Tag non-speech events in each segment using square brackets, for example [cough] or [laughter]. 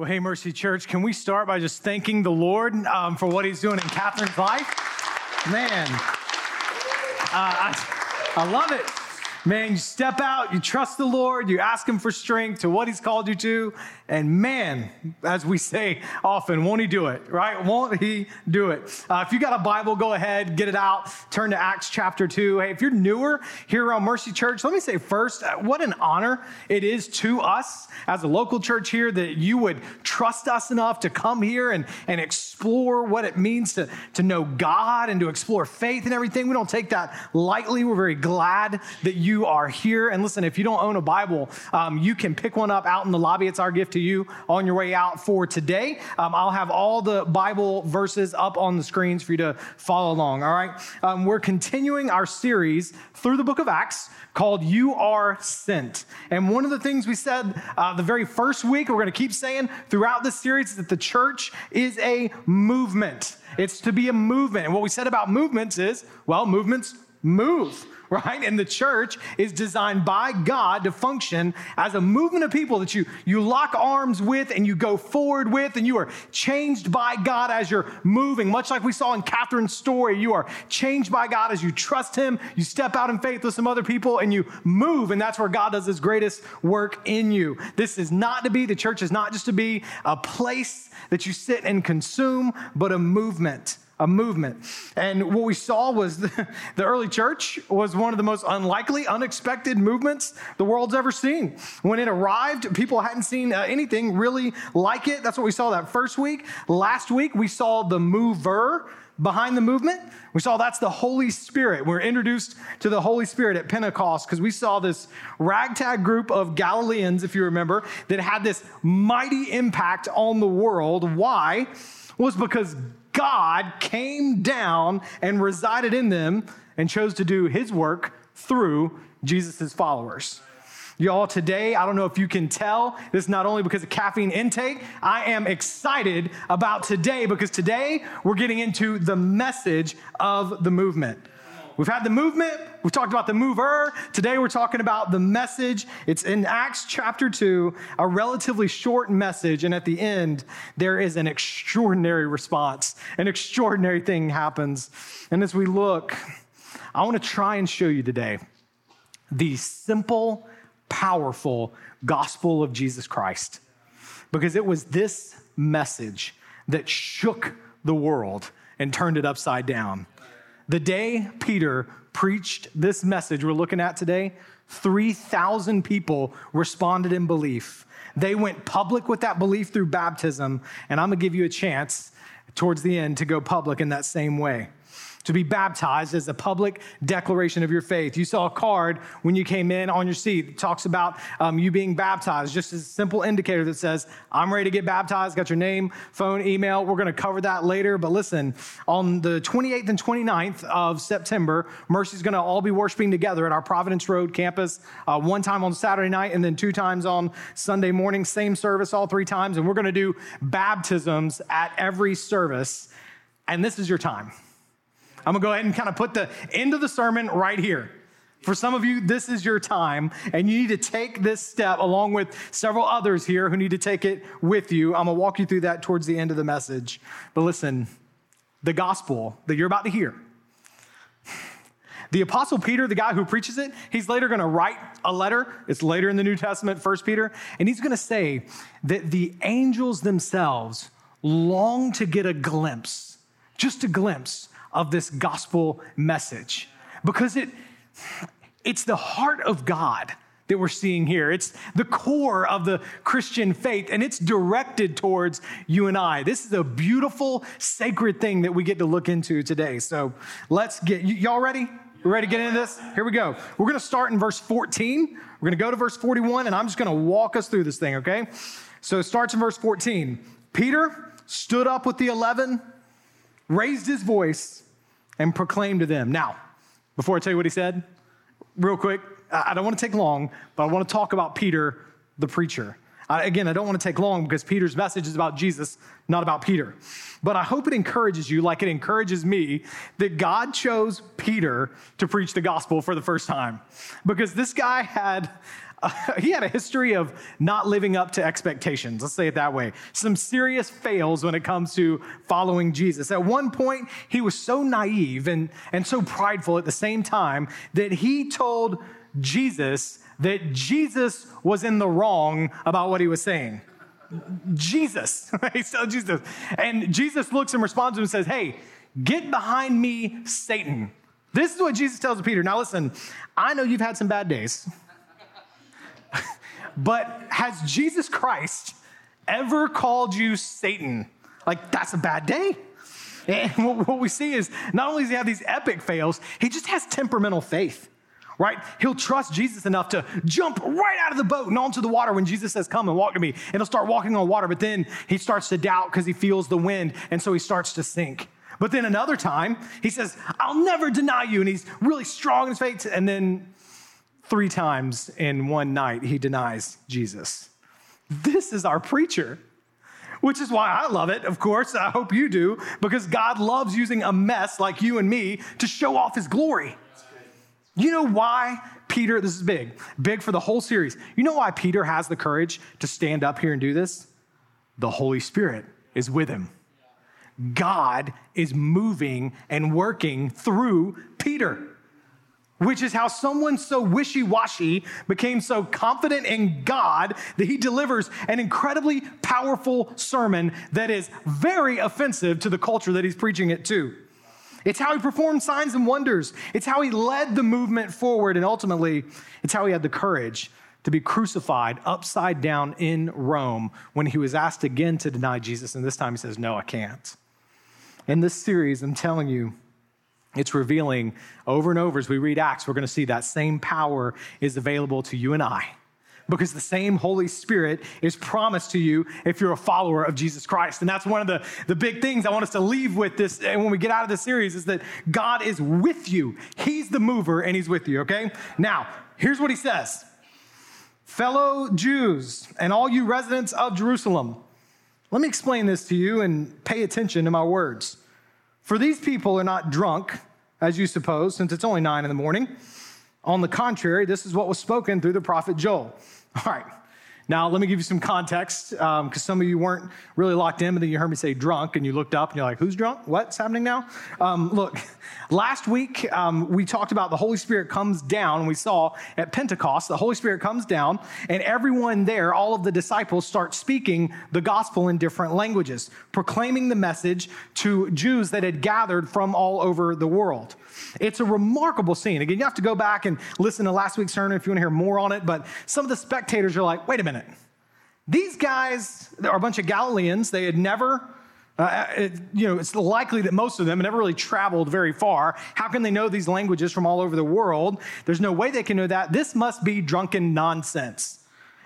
Well, hey, Mercy Church, can we start by just thanking the Lord um, for what He's doing in Catherine's life? Man, uh, I, I love it. Man, you step out, you trust the Lord, you ask Him for strength to what He's called you to, and man, as we say often, won't He do it, right? Won't He do it? Uh, if you got a Bible, go ahead, get it out, turn to Acts chapter 2. Hey, if you're newer here around Mercy Church, let me say first, uh, what an honor it is to us as a local church here that you would trust us enough to come here and, and explore what it means to, to know God and to explore faith and everything. We don't take that lightly. We're very glad that you are here. And listen, if you don't own a Bible, um, you can pick one up out in the lobby. It's our gift to you on your way out for today. Um, I'll have all the Bible verses up on the screens for you to follow along. All right. Um, we're continuing our series through the book of Acts called You Are Sent. And one of the things we said uh, the very first week, we're going to keep saying throughout this series, that the church is a movement. It's to be a movement. And what we said about movements is, well, movements move [laughs] right? And the church is designed by God to function as a movement of people that you, you lock arms with and you go forward with, and you are changed by God as you're moving. Much like we saw in Catherine's story, you are changed by God as you trust Him, you step out in faith with some other people, and you move, and that's where God does His greatest work in you. This is not to be, the church is not just to be a place that you sit and consume, but a movement a movement. And what we saw was [laughs] the, the, early church was one of the most unlikely, unexpected movements the world's ever seen. When it arrived, people hadn't seen uh, anything really like it. That's what we saw that first week. Last week, we saw the mover behind the movement. We saw that's the Holy Spirit. We we're introduced to the Holy Spirit at Pentecost because we saw this ragtag group of Galileans, if you remember, that had this mighty impact on the world. Why? Was because God came down and resided in them and chose to do his work through Jesus' followers. Y'all, today, I don't know if you can tell, this is not only because of caffeine intake, I am excited about today because today we're getting into the message of the movement. We've had the movement, we've talked about the mover. Today we're talking about the message. It's in Acts chapter 2, a relatively short message. And at the end, there is an extraordinary response. An extraordinary thing happens. And as we look, I want to try and show you today the simple, powerful gospel of Jesus Christ. Because it was this message that shook the world and turned it upside down. The day Peter preached this message we're looking at today, 3,000 people responded in belief. They went public with that belief through baptism, and I'm gonna give you a chance towards the end to go public in that same way to be baptized as a public declaration of your faith. You saw a card when you came in on your seat that talks about um, you being baptized, just as a simple indicator that says, I'm ready to get baptized, got your name, phone, email. We're going to cover that later. But listen, on the 28th and 29th of September, Mercy's going to all be worshiping together at our Providence Road campus, uh, one time on Saturday night and then two times on Sunday morning, same service all three times. And we're going to do baptisms at every service. And this is your time. I'm gonna go ahead and kind of put the end of the sermon right here. For some of you, this is your time, and you need to take this step along with several others here who need to take it with you. I'm gonna walk you through that towards the end of the message. But listen, the gospel that you're about to hear, the apostle Peter, the guy who preaches it, he's later going to write a letter. It's later in the New Testament, First Peter, and he's going to say that the angels themselves long to get a glimpse, just a glimpse of this gospel message because it, it's the heart of God that we're seeing here. It's the core of the Christian faith, and it's directed towards you and I. This is a beautiful, sacred thing that we get to look into today. So let's get, y- y'all ready? We ready to get into this? Here we go. We're going to start in verse 14. We're going to go to verse 41, and I'm just going to walk us through this thing, okay? So it starts in verse 14. Peter stood up with the 11, raised his voice, and proclaimed to them. Now, before I tell you what he said, real quick, I don't want to take long, but I want to talk about Peter, the preacher. I, again, I don't want to take long because Peter's message is about Jesus, not about Peter. But I hope it encourages you, like it encourages me, that God chose Peter to preach the gospel for the first time. Because this guy had uh, [laughs] he had a history of not living up to expectations. Let's say it that way. Some serious fails when it comes to following Jesus. At one point, he was so naive and, and so prideful at the same time that he told Jesus that Jesus was in the wrong about what he was saying. Jesus, [laughs] he told Jesus. And Jesus looks and responds to him and says, Hey, get behind me, Satan. This is what Jesus tells Peter. Now, listen, I know you've had some bad days, [laughs] but has Jesus Christ ever called you Satan? Like, that's a bad day. And [laughs] what we see is not only does he have these epic fails, he just has temperamental faith right? He'll trust Jesus enough to jump right out of the boat and onto the water when Jesus says, Come and walk to me. And he'll start walking on water, but then he starts to doubt because he feels the wind, and so he starts to sink. But then another time, he says, I'll never deny you. And he's really strong in his faith. And then three times in one night, he denies Jesus. This is our preacher which is why I love it, of course. I hope you do, because God loves using a mess like you and me to show off his glory. You know why Peter, this is big, big for the whole series. You know why Peter has the courage to stand up here and do this? The Holy Spirit is with him. God is moving and working through Peter, which is how someone so wishy washy became so confident in God that he delivers an incredibly powerful sermon that is very offensive to the culture that he's preaching it to. It's how he performed signs and wonders. It's how he led the movement forward. And ultimately, it's how he had the courage to be crucified upside down in Rome when he was asked again to deny Jesus. And this time he says, No, I can't. In this series, I'm telling you, it's revealing over and over as we read Acts, we're going to see that same power is available to you and I because the same Holy Spirit is promised to you if you're a follower of Jesus Christ. And that's one of the, the big things I want us to leave with this. And when we get out of this series, is that God is with you. He's the mover and He's with you, okay? Now, here's what He says Fellow Jews and all you residents of Jerusalem, let me explain this to you and pay attention to my words. For these people are not drunk, as you suppose, since it's only nine in the morning. On the contrary, this is what was spoken through the prophet Joel. All right. Now, let me give you some context because um, some of you weren't really locked in, but then you heard me say drunk and you looked up and you're like, who's drunk? What's happening now? Um, look, last week um, we talked about the Holy Spirit comes down. We saw at Pentecost, the Holy Spirit comes down and everyone there, all of the disciples, start speaking the gospel in different languages, proclaiming the message to Jews that had gathered from all over the world. It's a remarkable scene. Again, you have to go back and listen to last week's sermon if you want to hear more on it. But some of the spectators are like, wait a minute. These guys are a bunch of Galileans. They had never, uh, it, you know, it's likely that most of them never really traveled very far. How can they know these languages from all over the world? There's no way they can know that. This must be drunken nonsense.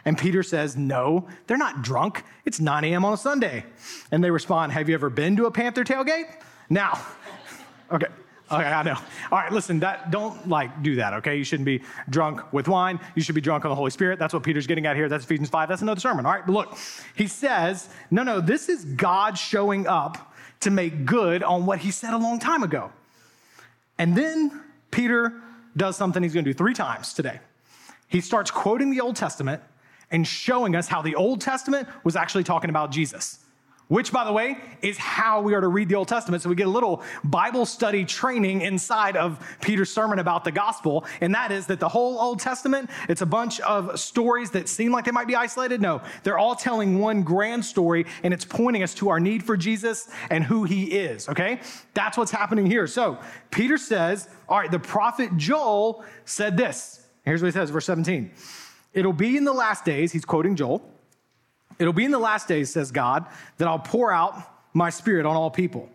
And Peter says, No, they're not drunk. It's 9 a.m. on a Sunday. And they respond, Have you ever been to a Panther tailgate? Now, [laughs] okay, Okay, I know. All right, listen, that don't like do that, okay? You shouldn't be drunk with wine. You should be drunk on the Holy Spirit. That's what Peter's getting at here. That's Ephesians 5. That's another sermon. All right, but look, he says, no, no, this is God showing up to make good on what he said a long time ago. And then Peter does something he's going to do three times today. He starts quoting the Old Testament and showing us how the Old Testament was actually talking about Jesus which, by the way, is how we are to read the Old Testament. So we get a little Bible study training inside of Peter's sermon about the gospel. And that is that the whole Old Testament, it's a bunch of stories that seem like they might be isolated. No, they're all telling one grand story, and it's pointing us to our need for Jesus and who he is, okay? That's what's happening here. So Peter says, all right, the prophet Joel said this. Here's what he says, verse 17. It'll be in the last days, he's quoting Joel. It'll be in the last days, says God, that I'll pour out my spirit on all people.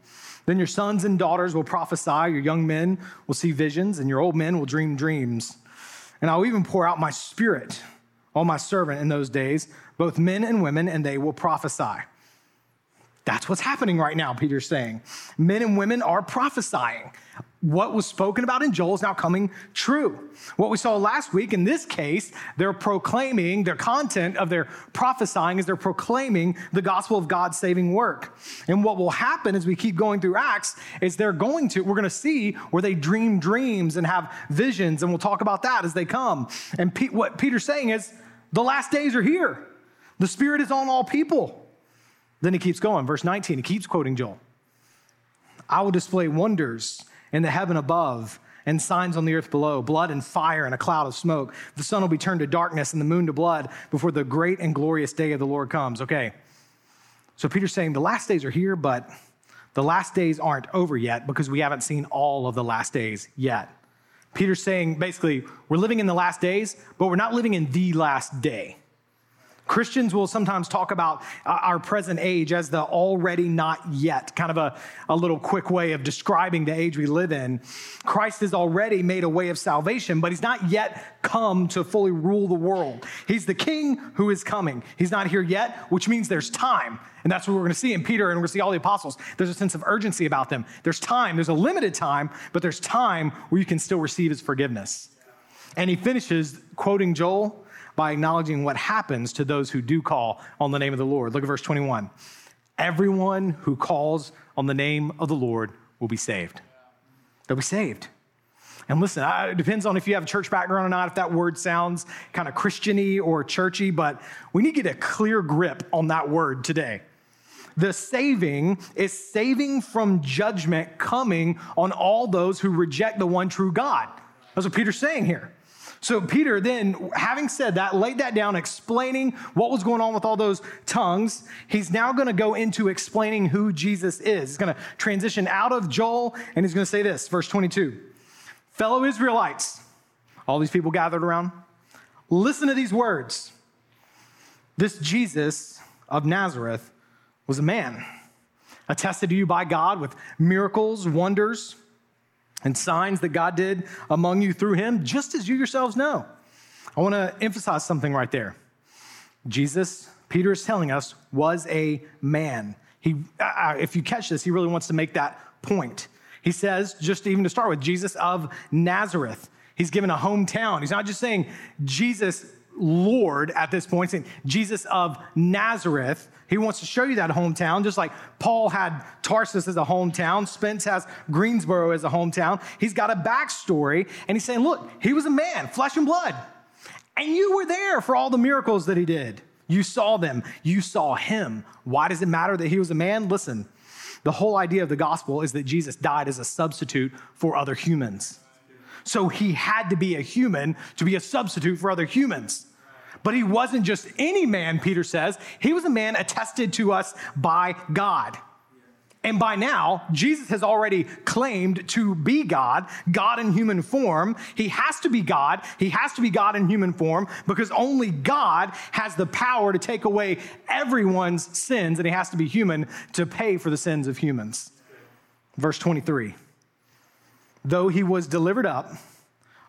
Then your sons and daughters will prophesy, your young men will see visions, and your old men will dream dreams. And I'll even pour out my spirit on my servant in those days, both men and women, and they will prophesy. That's what's happening right now, Peter's saying. Men and women are prophesying. What was spoken about in Joel is now coming true. What we saw last week, in this case, they're proclaiming, their content of their prophesying is they're proclaiming the gospel of God's saving work. And what will happen as we keep going through Acts is they're going to, we're going to see where they dream dreams and have visions, and we'll talk about that as they come. And what Peter's saying is the last days are here, the Spirit is on all people. Then he keeps going, verse 19, he keeps quoting Joel. I will display wonders in the heaven above and signs on the earth below blood and fire and a cloud of smoke. The sun will be turned to darkness and the moon to blood before the great and glorious day of the Lord comes. Okay. So Peter's saying the last days are here, but the last days aren't over yet because we haven't seen all of the last days yet. Peter's saying basically, we're living in the last days, but we're not living in the last day. Christians will sometimes talk about uh, our present age as the already not yet, kind of a, a little quick way of describing the age we live in. Christ has already made a way of salvation, but he's not yet come to fully rule the world. He's the king who is coming. He's not here yet, which means there's time. And that's what we're going to see in Peter, and we're going to see all the apostles. There's a sense of urgency about them. There's time, there's a limited time, but there's time where you can still receive his forgiveness. And he finishes quoting Joel by acknowledging what happens to those who do call on the name of the Lord. Look at verse 21. Everyone who calls on the name of the Lord will be saved. They'll be saved. And listen, it depends on if you have a church background or not, if that word sounds kind of Christiany or churchy, but we need to get a clear grip on that word today. The saving is saving from judgment coming on all those who reject the one true God. That's what Peter's saying here. So Peter then, having said that, laid that down, explaining what was going on with all those tongues. He's now going to go into explaining who Jesus is. He's going to transition out of Joel, and he's going to say this, verse 22. Fellow Israelites, all these people gathered around, listen to these words. This Jesus of Nazareth was a man, attested to you by God with miracles, wonders, and signs that God did among you through him, just as you yourselves know. I want to emphasize something right there. Jesus, Peter is telling us, was a man. He, uh, if you catch this, he really wants to make that point. He says, just even to start with, Jesus of Nazareth. He's given a hometown. He's not just saying Jesus Lord at this point, saying Jesus of Nazareth. He wants to show you that hometown, just like Paul had Tarsus as a hometown, Spence has Greensboro as a hometown. He's got a backstory, and he's saying, Look, he was a man, flesh and blood. And you were there for all the miracles that he did. You saw them, you saw him. Why does it matter that he was a man? Listen, the whole idea of the gospel is that Jesus died as a substitute for other humans. So he had to be a human to be a substitute for other humans. But he wasn't just any man, Peter says. He was a man attested to us by God. And by now, Jesus has already claimed to be God, God in human form. He has to be God. He has to be God in human form because only God has the power to take away everyone's sins, and he has to be human to pay for the sins of humans. Verse 23 Though he was delivered up,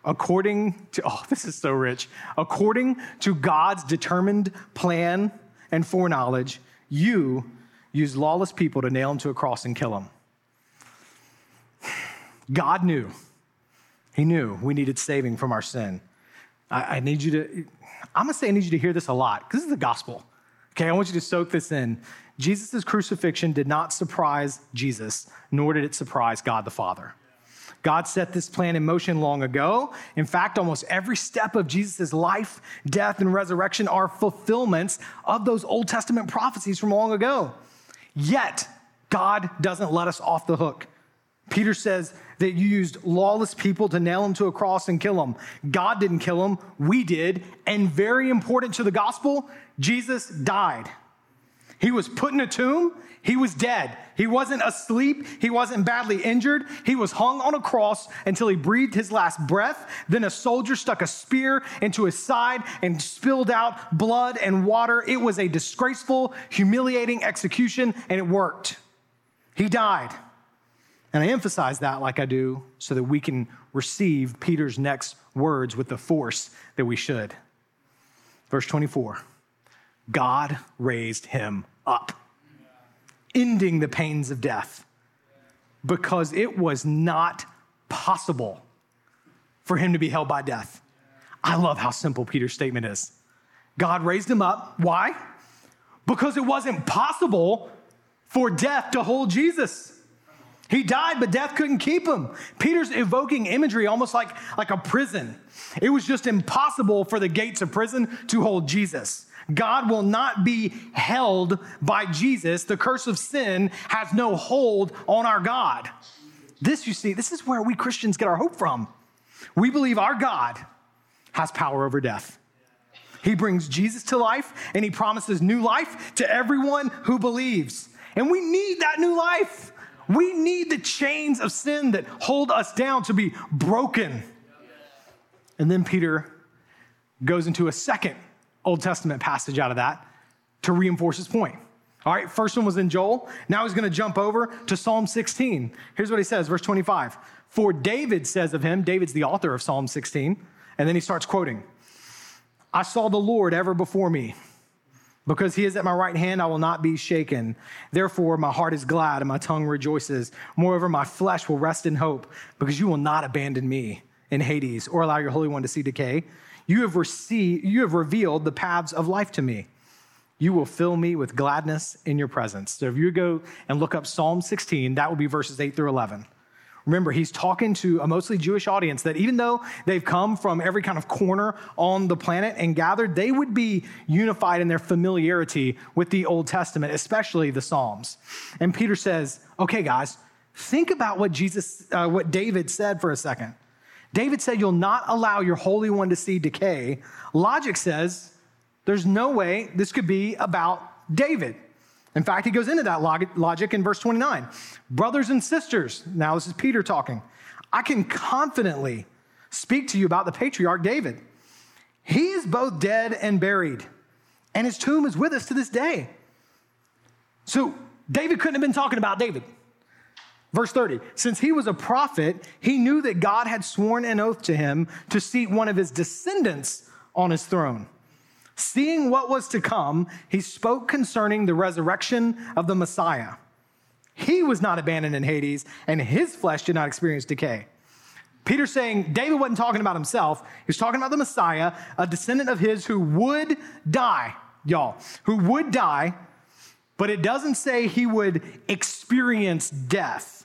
according to, oh, this is so rich, according to God's determined plan and foreknowledge, you used lawless people to nail him to a cross and kill him. God knew. He knew we needed saving from our sin. I, I need you to, I'm gonna say I need you to hear this a lot because this is the gospel. Okay, I want you to soak this in. Jesus' crucifixion did not surprise Jesus, nor did it surprise God the Father. God set this plan in motion long ago. In fact, almost every step of Jesus' life, death, and resurrection are fulfillments of those Old Testament prophecies from long ago. Yet, God doesn't let us off the hook. Peter says that you used lawless people to nail him to a cross and kill him. God didn't kill him, we did. And very important to the gospel, Jesus died. He was put in a tomb. He was dead. He wasn't asleep. He wasn't badly injured. He was hung on a cross until he breathed his last breath. Then a soldier stuck a spear into his side and spilled out blood and water. It was a disgraceful, humiliating execution, and it worked. He died. And I emphasize that like I do so that we can receive Peter's next words with the force that we should. Verse 24 God raised him up, ending the pains of death because it was not possible for him to be held by death. I love how simple Peter's statement is. God raised him up. Why? Because it wasn't possible for death to hold Jesus. He died, but death couldn't keep him. Peter's evoking imagery almost like, like a prison. It was just impossible for the gates of prison to hold Jesus. God will not be held by Jesus. The curse of sin has no hold on our God. This, you see, this is where we Christians get our hope from. We believe our God has power over death. He brings Jesus to life and he promises new life to everyone who believes. And we need that new life. We need the chains of sin that hold us down to be broken. And then Peter goes into a second Old Testament passage out of that to reinforce his point. All right, first one was in Joel. Now he's going to jump over to Psalm 16. Here's what he says, verse 25. For David says of him, David's the author of Psalm 16, and then he starts quoting I saw the Lord ever before me because he is at my right hand, I will not be shaken. Therefore, my heart is glad and my tongue rejoices. Moreover, my flesh will rest in hope because you will not abandon me in Hades or allow your Holy One to see decay. You have, received, you have revealed the paths of life to me. You will fill me with gladness in your presence. So if you go and look up Psalm 16, that will be verses 8 through 11. Remember, he's talking to a mostly Jewish audience that even though they've come from every kind of corner on the planet and gathered, they would be unified in their familiarity with the Old Testament, especially the Psalms. And Peter says, okay, guys, think about what Jesus, uh, what David said for a second. David said, You'll not allow your Holy One to see decay. Logic says, There's no way this could be about David. In fact, he goes into that logic in verse 29. Brothers and sisters, now this is Peter talking, I can confidently speak to you about the patriarch David. He is both dead and buried, and his tomb is with us to this day. So David couldn't have been talking about David. Verse 30, since he was a prophet, he knew that God had sworn an oath to him to seat one of his descendants on his throne. Seeing what was to come, he spoke concerning the resurrection of the Messiah. He was not abandoned in Hades, and his flesh did not experience decay. Peter's saying David wasn't talking about himself. He was talking about the Messiah, a descendant of his who would die, y'all, who would die, but it doesn't say he would experience death.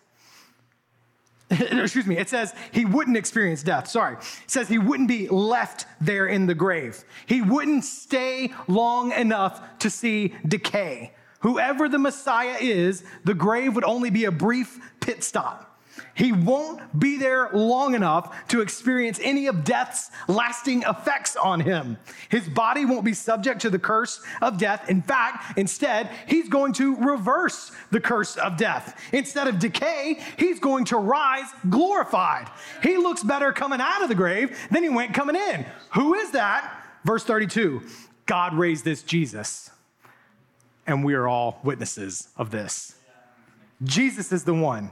[laughs] excuse me, it says he wouldn't experience death. Sorry. It says he wouldn't be left there in the grave. He wouldn't stay long enough to see decay. Whoever the Messiah is, the grave would only be a brief pit stop. He won't be there long enough to experience any of death's lasting effects on him. His body won't be subject to the curse of death. In fact, instead, he's going to reverse the curse of death. Instead of decay, he's going to rise glorified. He looks better coming out of the grave than he went coming in. Who is that? Verse 32 God raised this Jesus, and we are all witnesses of this. Jesus is the one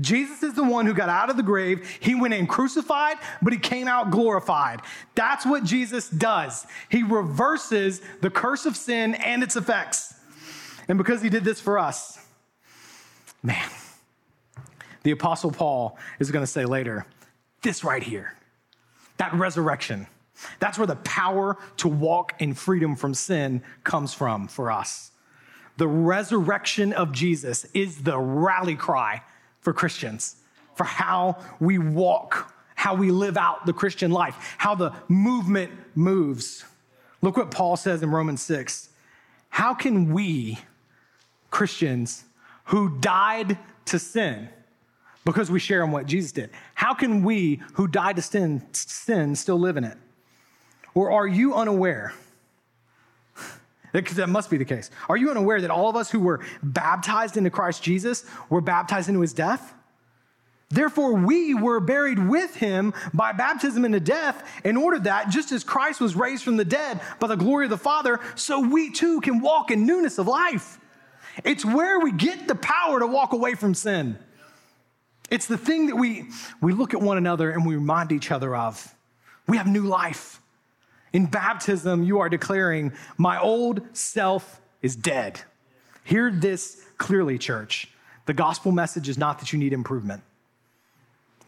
Jesus is the one who got out of the grave. He went in crucified, but he came out glorified. That's what Jesus does. He reverses the curse of sin and its effects. And because he did this for us, man, the Apostle Paul is going to say later this right here, that resurrection, that's where the power to walk in freedom from sin comes from for us. The resurrection of Jesus is the rally cry for Christians, for how we walk, how we live out the Christian life, how the movement moves. Look what Paul says in Romans 6. How can we, Christians, who died to sin, because we share in what Jesus did, how can we who died to sin, sin still live in it? Or are you unaware Because that must be the case. Are you unaware that all of us who were baptized into Christ Jesus were baptized into his death? Therefore, we were buried with him by baptism into death, in order that, just as Christ was raised from the dead by the glory of the Father, so we too can walk in newness of life. It's where we get the power to walk away from sin. It's the thing that we, we look at one another and we remind each other of. We have new life. In baptism, you are declaring, My old self is dead. Hear this clearly, church. The gospel message is not that you need improvement.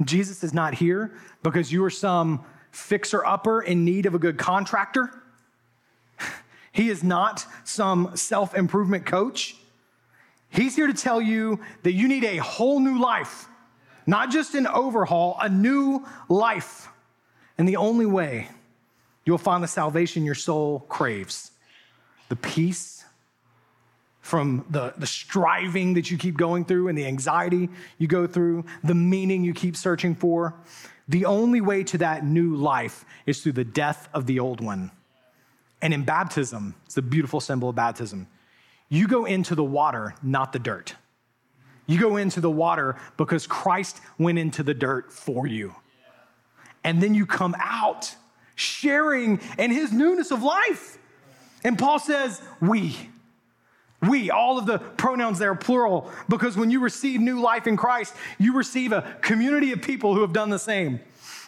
Jesus is not here because you are some fixer upper in need of a good contractor. [laughs] He is not some self improvement coach. He's here to tell you that you need a whole new life, not just an overhaul, a new life. And the only way you'll find the salvation your soul craves the peace from the, the striving that you keep going through and the anxiety you go through, the meaning you keep searching for. The only way to that new life is through the death of the old one. And in baptism, it's the beautiful symbol of baptism. You go into the water, not the dirt. You go into the water because Christ went into the dirt for you. And then you come out sharing in his newness of life. And Paul says, we. We, all of the pronouns there are plural, because when you receive new life in Christ, you receive a community of people who have done the same.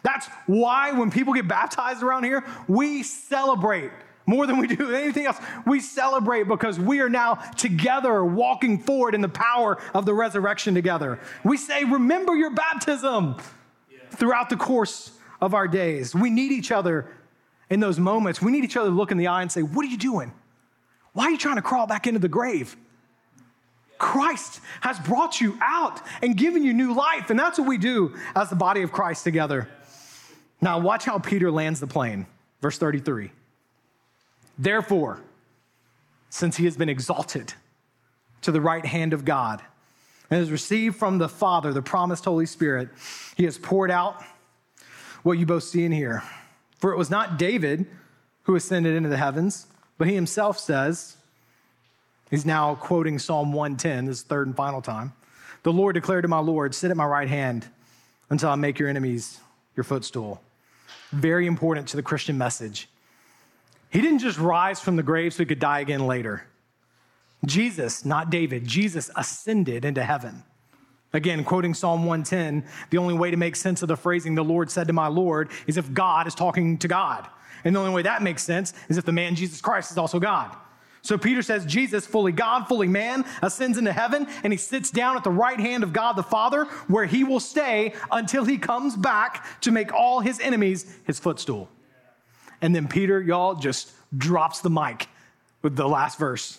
That's why when people get baptized around here, we celebrate more than we do anything else. We celebrate because we are now together walking forward in the power of the resurrection together. We say, Remember your baptism throughout the course of our days. We need each other in those moments. We need each other to look in the eye and say, What are you doing? Why are you trying to crawl back into the grave? Christ has brought you out and given you new life. And that's what we do as the body of Christ together. Now, watch how Peter lands the plane. Verse 33. Therefore, since he has been exalted to the right hand of God and has received from the Father the promised Holy Spirit, he has poured out what you both see and hear. For it was not David who ascended into the heavens but he himself says, he's now quoting Psalm 110, this third and final time. The Lord declared to my Lord, Sit at my right hand until I make your enemies your footstool. Very important to the Christian message. He didn't just rise from the grave so he could die again later. Jesus, not David, Jesus ascended into heaven. Again, quoting Psalm 110, the only way to make sense of the phrasing, the Lord said to my Lord, is if God is talking to God. And the only way that makes sense is if the man Jesus Christ is also God. So Peter says Jesus, fully God, fully man, ascends into heaven and he sits down at the right hand of God the Father, where he will stay until he comes back to make all his enemies his footstool. And then Peter, y'all, just drops the mic with the last verse.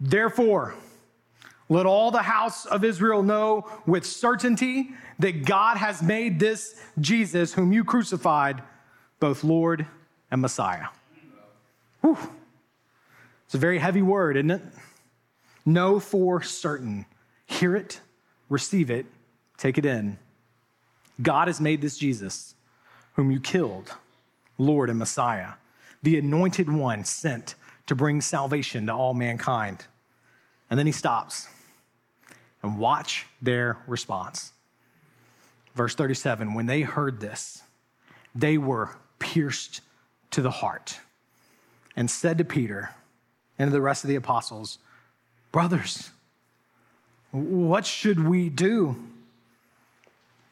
Therefore, let all the house of Israel know with certainty that God has made this Jesus, whom you crucified, both Lord and Messiah. Whew. It's a very heavy word, isn't it? Know for certain. Hear it, receive it, take it in. God has made this Jesus, whom you killed, Lord and Messiah, the anointed one sent to bring salvation to all mankind. And then he stops and watch their response. Verse 37 When they heard this, they were pierced to the heart and said to Peter and to the rest of the apostles, Brothers, what should we do?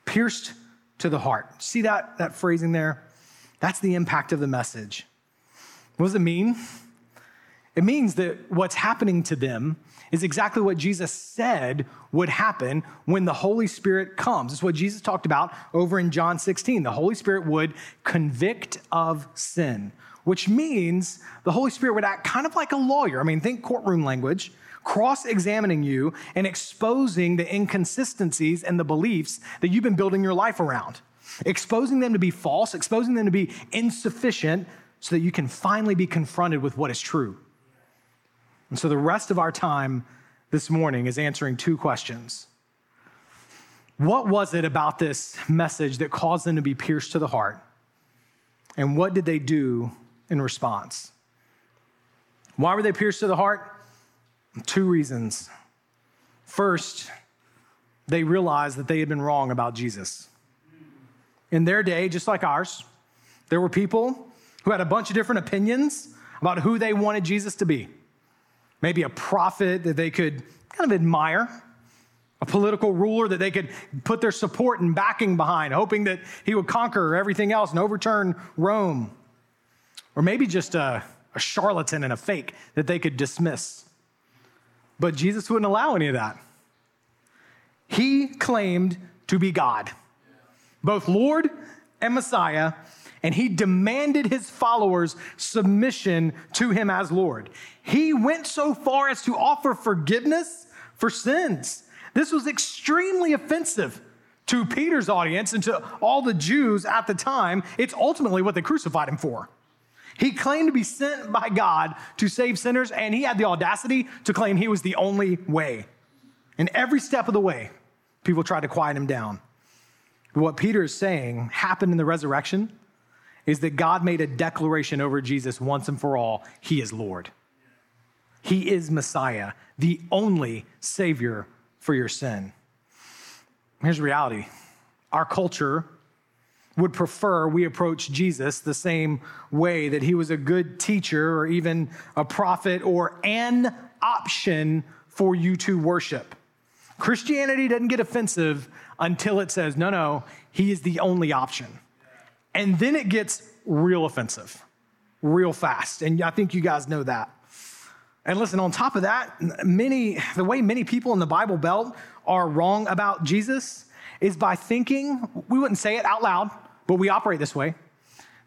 Pierced to the heart. See that, that phrasing there? That's the impact of the message. What does it mean? It means that what's happening to them is exactly what Jesus said would happen when the Holy Spirit comes. It's what Jesus talked about over in John 16. The Holy Spirit would convict of sin, which means the Holy Spirit would act kind of like a lawyer. I mean, think courtroom language, cross examining you and exposing the inconsistencies and the beliefs that you've been building your life around, exposing them to be false, exposing them to be insufficient so that you can finally be confronted with what is true. And so the rest of our time this morning is answering two questions. What was it about this message that caused them to be pierced to the heart? And what did they do in response? Why were they pierced to the heart? Two reasons. First, they realized that they had been wrong about Jesus. In their day, just like ours, there were people who had a bunch of different opinions about who they wanted Jesus to be. Maybe a prophet that they could kind of admire, a political ruler that they could put their support and backing behind, hoping that he would conquer everything else and overturn Rome. Or maybe just a, a charlatan and a fake that they could dismiss. But Jesus wouldn't allow any of that. He claimed to be God, both Lord and Messiah, and he demanded his followers submission to him as Lord. He went so far as to offer forgiveness for sins. This was extremely offensive to Peter's audience and to all the Jews at the time. It's ultimately what they crucified him for. He claimed to be sent by God to save sinners, and he had the audacity to claim he was the only way. And every step of the way, people tried to quiet him down. What Peter is saying happened in the resurrection is that God made a declaration over Jesus once and for all He is Lord. He is Messiah, the only Savior for your sin. Here's the reality our culture would prefer we approach Jesus the same way that he was a good teacher or even a prophet or an option for you to worship. Christianity doesn't get offensive until it says, no, no, he is the only option. And then it gets real offensive, real fast. And I think you guys know that. And listen, on top of that, many, the way many people in the Bible Belt are wrong about Jesus is by thinking, we wouldn't say it out loud, but we operate this way,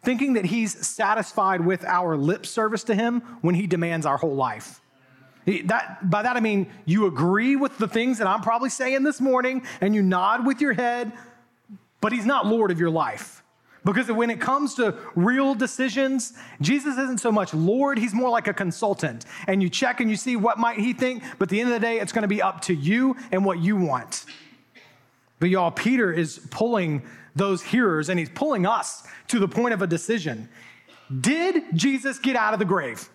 thinking that he's satisfied with our lip service to him when he demands our whole life. That, by that I mean you agree with the things that I'm probably saying this morning and you nod with your head, but he's not Lord of your life. Because when it comes to real decisions, Jesus isn't so much Lord, he's more like a consultant. And you check and you see what might he think, but at the end of the day, it's going to be up to you and what you want. But y'all, Peter is pulling those hearers and he's pulling us to the point of a decision. Did Jesus get out of the grave?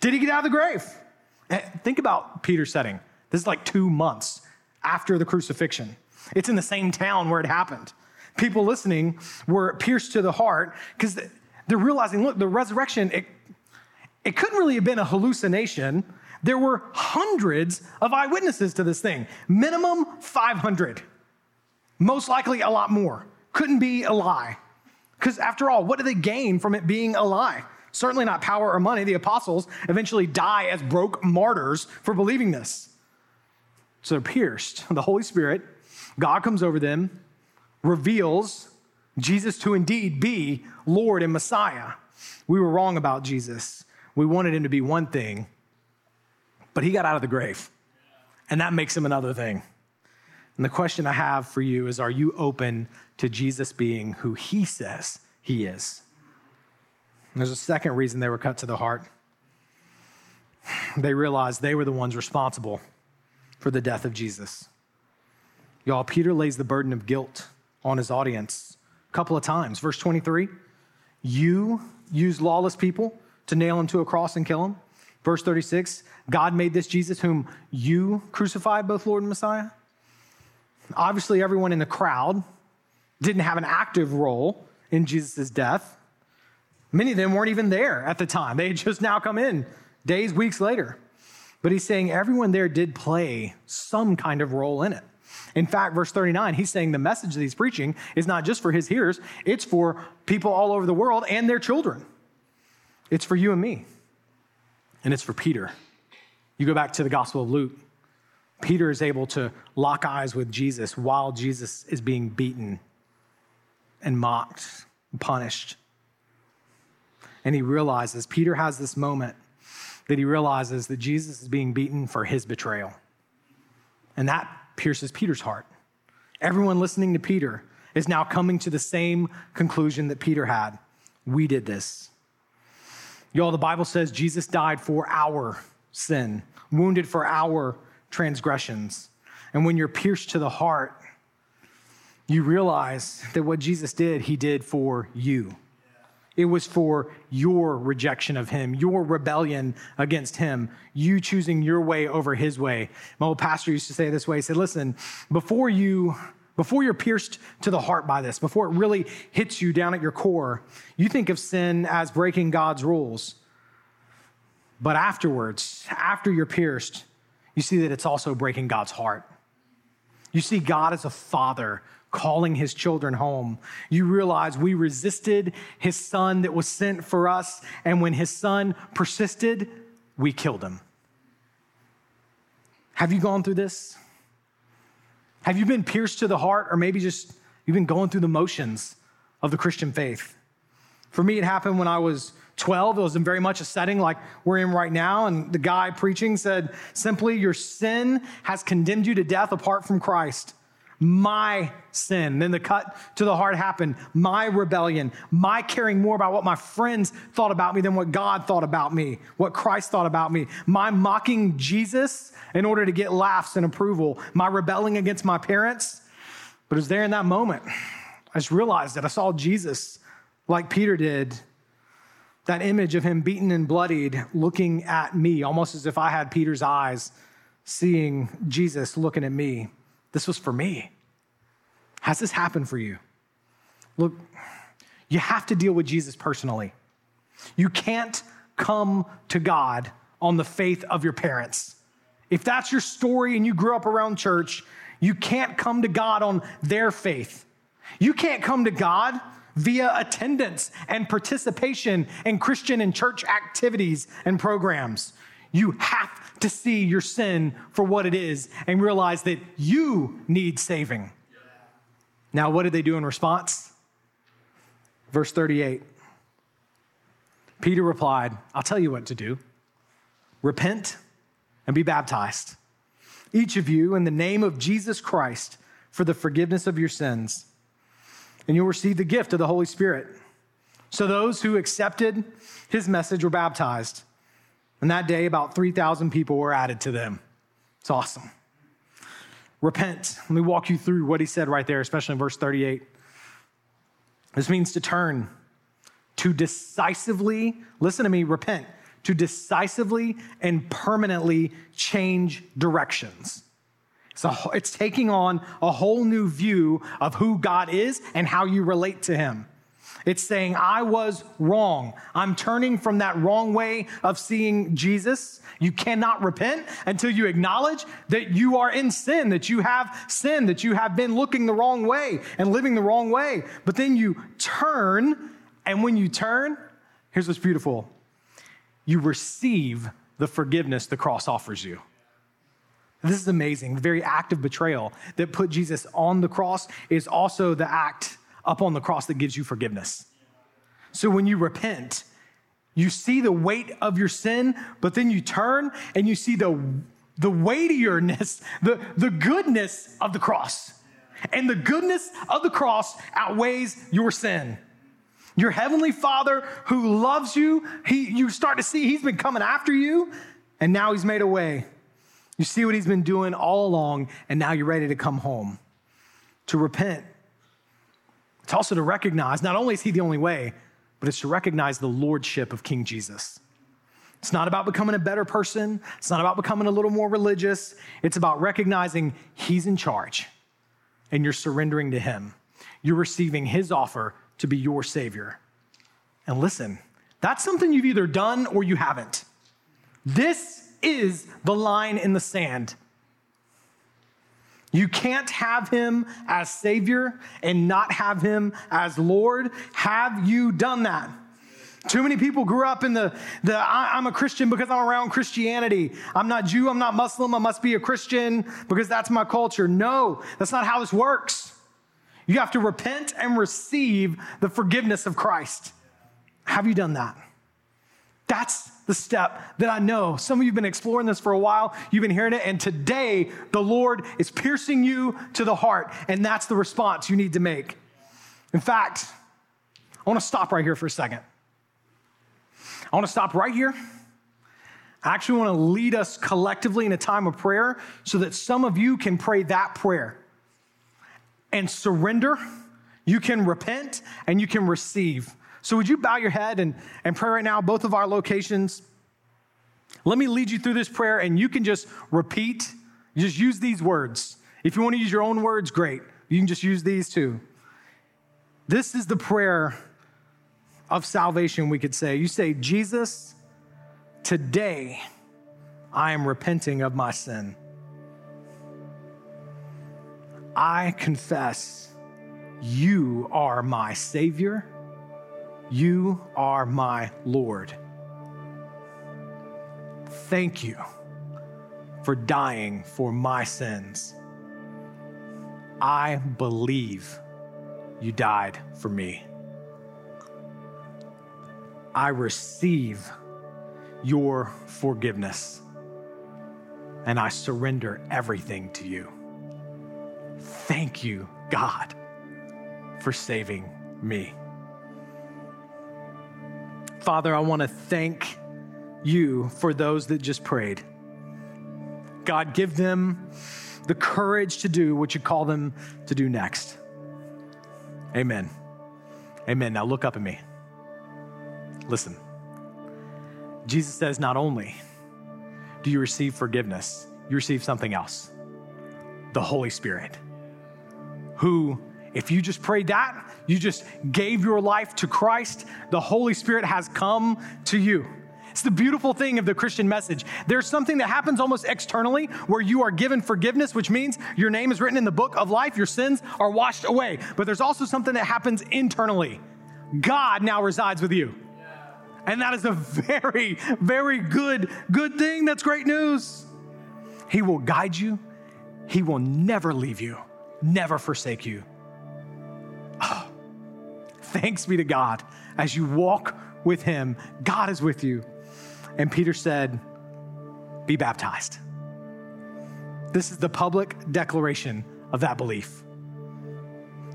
Did he get out of the grave? Eh, think about Peter's setting. This is like two months after the crucifixion. It's in the same town where it happened people listening were pierced to the heart because they're realizing look, the resurrection, it, it couldn't really have been a hallucination. There were hundreds of eyewitnesses to this thing, minimum 500. Most likely a lot more. Couldn't be a lie. Because after all, what do they gain from it being a lie? Certainly not power or money. The apostles eventually die as broke martyrs for believing this. So they're pierced. The Holy Spirit, God comes over them, reveals Jesus to indeed be Lord and Messiah. We were wrong about Jesus. We wanted him to be one thing, but he got out of the grave, and that makes him another thing. And the question I have for you is Are you open to Jesus being who he says he is? There's a second reason they were cut to the heart. They realized they were the ones responsible for the death of Jesus. Y'all, Peter lays the burden of guilt on his audience a couple of times. Verse 23 You used lawless people to nail him to a cross and kill him. Verse 36 God made this Jesus whom you crucified, both Lord and Messiah. Obviously, everyone in the crowd didn't have an active role in Jesus' death. Many of them weren't even there at the time. They had just now come in days, weeks later. But he's saying everyone there did play some kind of role in it. In fact, verse 39, he's saying the message that he's preaching is not just for his hearers, it's for people all over the world and their children. It's for you and me. And it's for Peter. You go back to the Gospel of Luke. Peter is able to lock eyes with Jesus while Jesus is being beaten and mocked, and punished. And he realizes, Peter has this moment that he realizes that Jesus is being beaten for his betrayal. And that pierces Peter's heart. Everyone listening to Peter is now coming to the same conclusion that Peter had. We did this. Y'all, the Bible says Jesus died for our sin, wounded for our transgressions. And when you're pierced to the heart, you realize that what Jesus did, he did for you. It was for your rejection of him, your rebellion against him, you choosing your way over his way. My old pastor used to say this way. He said, listen, before you before you're pierced to the heart by this, before it really hits you down at your core, you think of sin as breaking God's rules. But afterwards, after you're pierced, you see that it's also breaking God's heart. You see God as a father calling his children home. You realize we resisted his son that was sent for us, and when his son persisted, we killed him. Have you gone through this? Have you been pierced to the heart, or maybe just you've been going through the motions of the Christian faith? For me, it happened when I was 12. It was in very much a setting like we're in right now. And the guy preaching said simply, Your sin has condemned you to death apart from Christ. My sin. Then the cut to the heart happened. My rebellion, my caring more about what my friends thought about me than what God thought about me, what Christ thought about me. My mocking Jesus in order to get laughs and approval, my rebelling against my parents. But it was there in that moment. I just realized that I saw Jesus like Peter did that image of him beaten and bloodied, looking at me, almost as if I had Peter's eyes, seeing Jesus looking at me. This was for me. Has this happened for you? Look, you have to deal with Jesus personally. You can't come to God on the faith of your parents. If that's your story and you grew up around church, you can't come to God on their faith. You can't come to God via attendance and participation in Christian and church activities and programs. You have to see your sin for what it is and realize that you need saving. Now, what did they do in response? Verse 38 Peter replied, I'll tell you what to do repent and be baptized, each of you, in the name of Jesus Christ, for the forgiveness of your sins and you'll receive the gift of the Holy Spirit. So those who accepted his message were baptized. And that day, about 3,000 people were added to them. It's awesome. Repent. Let me walk you through what he said right there, especially in verse 38. This means to turn, to decisively, listen to me, repent, to decisively and permanently change directions. So it's taking on a whole new view of who God is and how you relate to Him. It's saying, I was wrong. I'm turning from that wrong way of seeing Jesus. You cannot repent until you acknowledge that you are in sin, that you have sin, that you have been looking the wrong way and living the wrong way. But then you turn, and when you turn, here's what's beautiful you receive the forgiveness the cross offers you. This is amazing. The very act of betrayal that put Jesus on the cross is also the act up on the cross that gives you forgiveness. So when you repent, you see the weight of your sin, but then you turn and you see the, the weightierness, [laughs] the, the goodness of the cross. And the goodness of the cross outweighs your sin. Your heavenly Father who loves you, he, you start to see he's been coming after you, and now he's made a way you see what he's been doing all along, and now you're ready to come home. To repent. It's also to recognize not only is he the only way, but it's to recognize the lordship of King Jesus. It's not about becoming a better person. It's not about becoming a little more religious. It's about recognizing he's in charge and you're surrendering to him. You're receiving his offer to be your savior. And listen, that's something you've either done or you haven't. This is the line in the sand. You can't have him as Savior and not have him as Lord. Have you done that? Too many people grew up in the, the I, am a Christian because I'm around Christianity. I'm not Jew, I'm not Muslim, I must be a Christian because that's my culture. No, that's not how this works. You have to repent and receive the forgiveness of Christ. Have you done that? That's the step that I know. Some of you have been exploring this for a while. You've been hearing it. And today, the Lord is piercing you to the heart. And that's the response you need to make. In fact, I want to stop right here for a second. I want to stop right here. I actually want to lead us collectively in a time of prayer so that some of you can pray that prayer and surrender. You can repent and you can receive. So, would you bow your head and, and pray right now, both of our locations? Let me lead you through this prayer, and you can just repeat, just use these words. If you want to use your own words, great. You can just use these too. This is the prayer of salvation, we could say. You say, Jesus, today I am repenting of my sin. I confess you are my Savior, you are my Lord. Thank you for dying for my sins. I believe you died for me. I receive your forgiveness and I surrender everything to you. Thank you, God, for saving me. Father, I want to thank you for those that just prayed. God, give them the courage to do what you call them to do next. Amen. Amen. Now look up at me. Listen. Jesus says, not only do you receive forgiveness, you receive something else the Holy Spirit, who, if you just prayed that, you just gave your life to Christ, the Holy Spirit has come to you. It's the beautiful thing of the Christian message. There's something that happens almost externally where you are given forgiveness, which means your name is written in the book of life, your sins are washed away. But there's also something that happens internally. God now resides with you. And that is a [laughs] very, very good, good thing. That's great news. He will guide you, He will never leave you, never forsake you. Thanks be to God. As you walk with Him, God is with you. And Peter said, Be baptized. This is the public declaration of that belief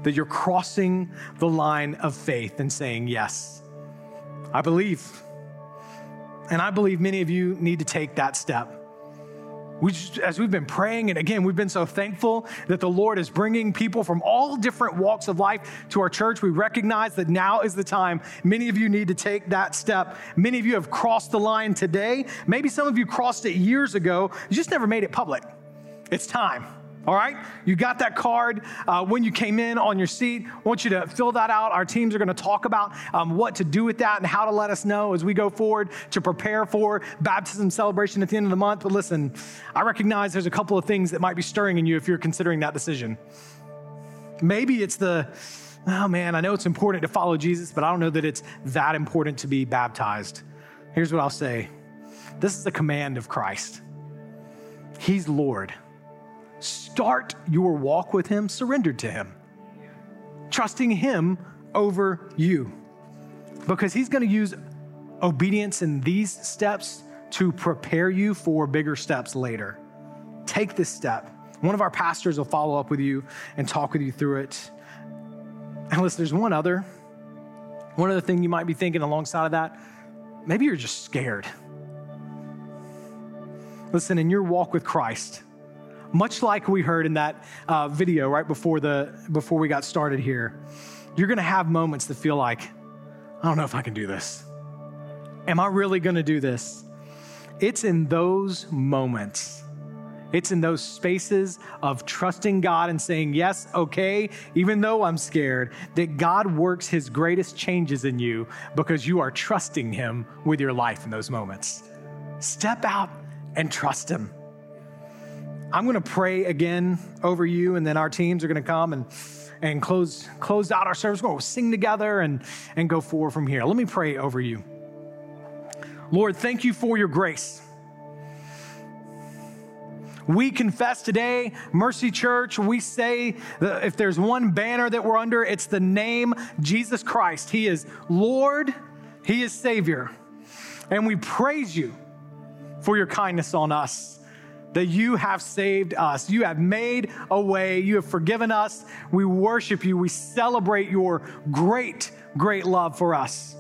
that you're crossing the line of faith and saying, Yes, I believe. And I believe many of you need to take that step. We just, as we've been praying, and again, we've been so thankful that the Lord is bringing people from all different walks of life to our church. We recognize that now is the time. Many of you need to take that step. Many of you have crossed the line today. Maybe some of you crossed it years ago. You just never made it public. It's time. All right? You got that card uh, when you came in on your seat. I want you to fill that out. Our teams are going to talk about um, what to do with that and how to let us know as we go forward to prepare for baptism celebration at the end of the month. But listen, I recognize there's a couple of things that might be stirring in you if you're considering that decision. Maybe it's the, oh man, I know it's important to follow Jesus, but I don't know that it's that important to be baptized. Here's what I'll say this is the command of Christ, He's Lord start your walk with Him surrendered to Him, trusting Him over you. Because He's going to use obedience in these steps to prepare you for bigger steps later. Take this step. One of our pastors will follow up with you and talk with you through it. And listen, there's one other. One other thing you might be thinking alongside of that. Maybe you're just scared. Listen, in your walk with Christ, much like we heard in that uh, video right before the before we got started here you're going to have moments that feel like i don't know if i can do this am i really going to do this it's in those moments it's in those spaces of trusting God and saying, Yes, okay, even though I'm scared, that God works his greatest changes in you because you are trusting him with your life in those moments. Step out and trust him. I'm going to pray again over you, and then our teams are going to come and, and close, close out our service. To sing together and, and go forward from here. Let me pray over you. Lord, thank you for your grace. We confess today, Mercy Church, we say that if there's one banner that we're under, it's the name Jesus Christ. He is Lord, He is Savior. And we praise you for your kindness on us that you have saved us. You have made a way. You have forgiven us. We worship you. We celebrate your great, great love for us.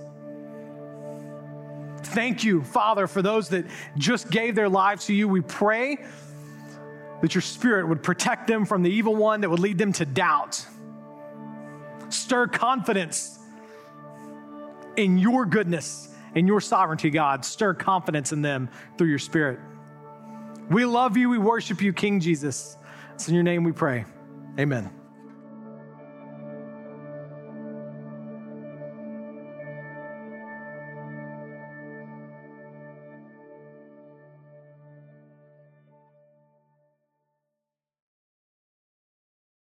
Thank you, Father, for those that just gave their lives to you. We pray that your spirit would protect them from the evil one that would lead them to doubt. Stir confidence in your goodness and your sovereignty, God. Stir confidence in them through your spirit. We love you. We worship you, King Jesus. It's in your name we pray. Amen.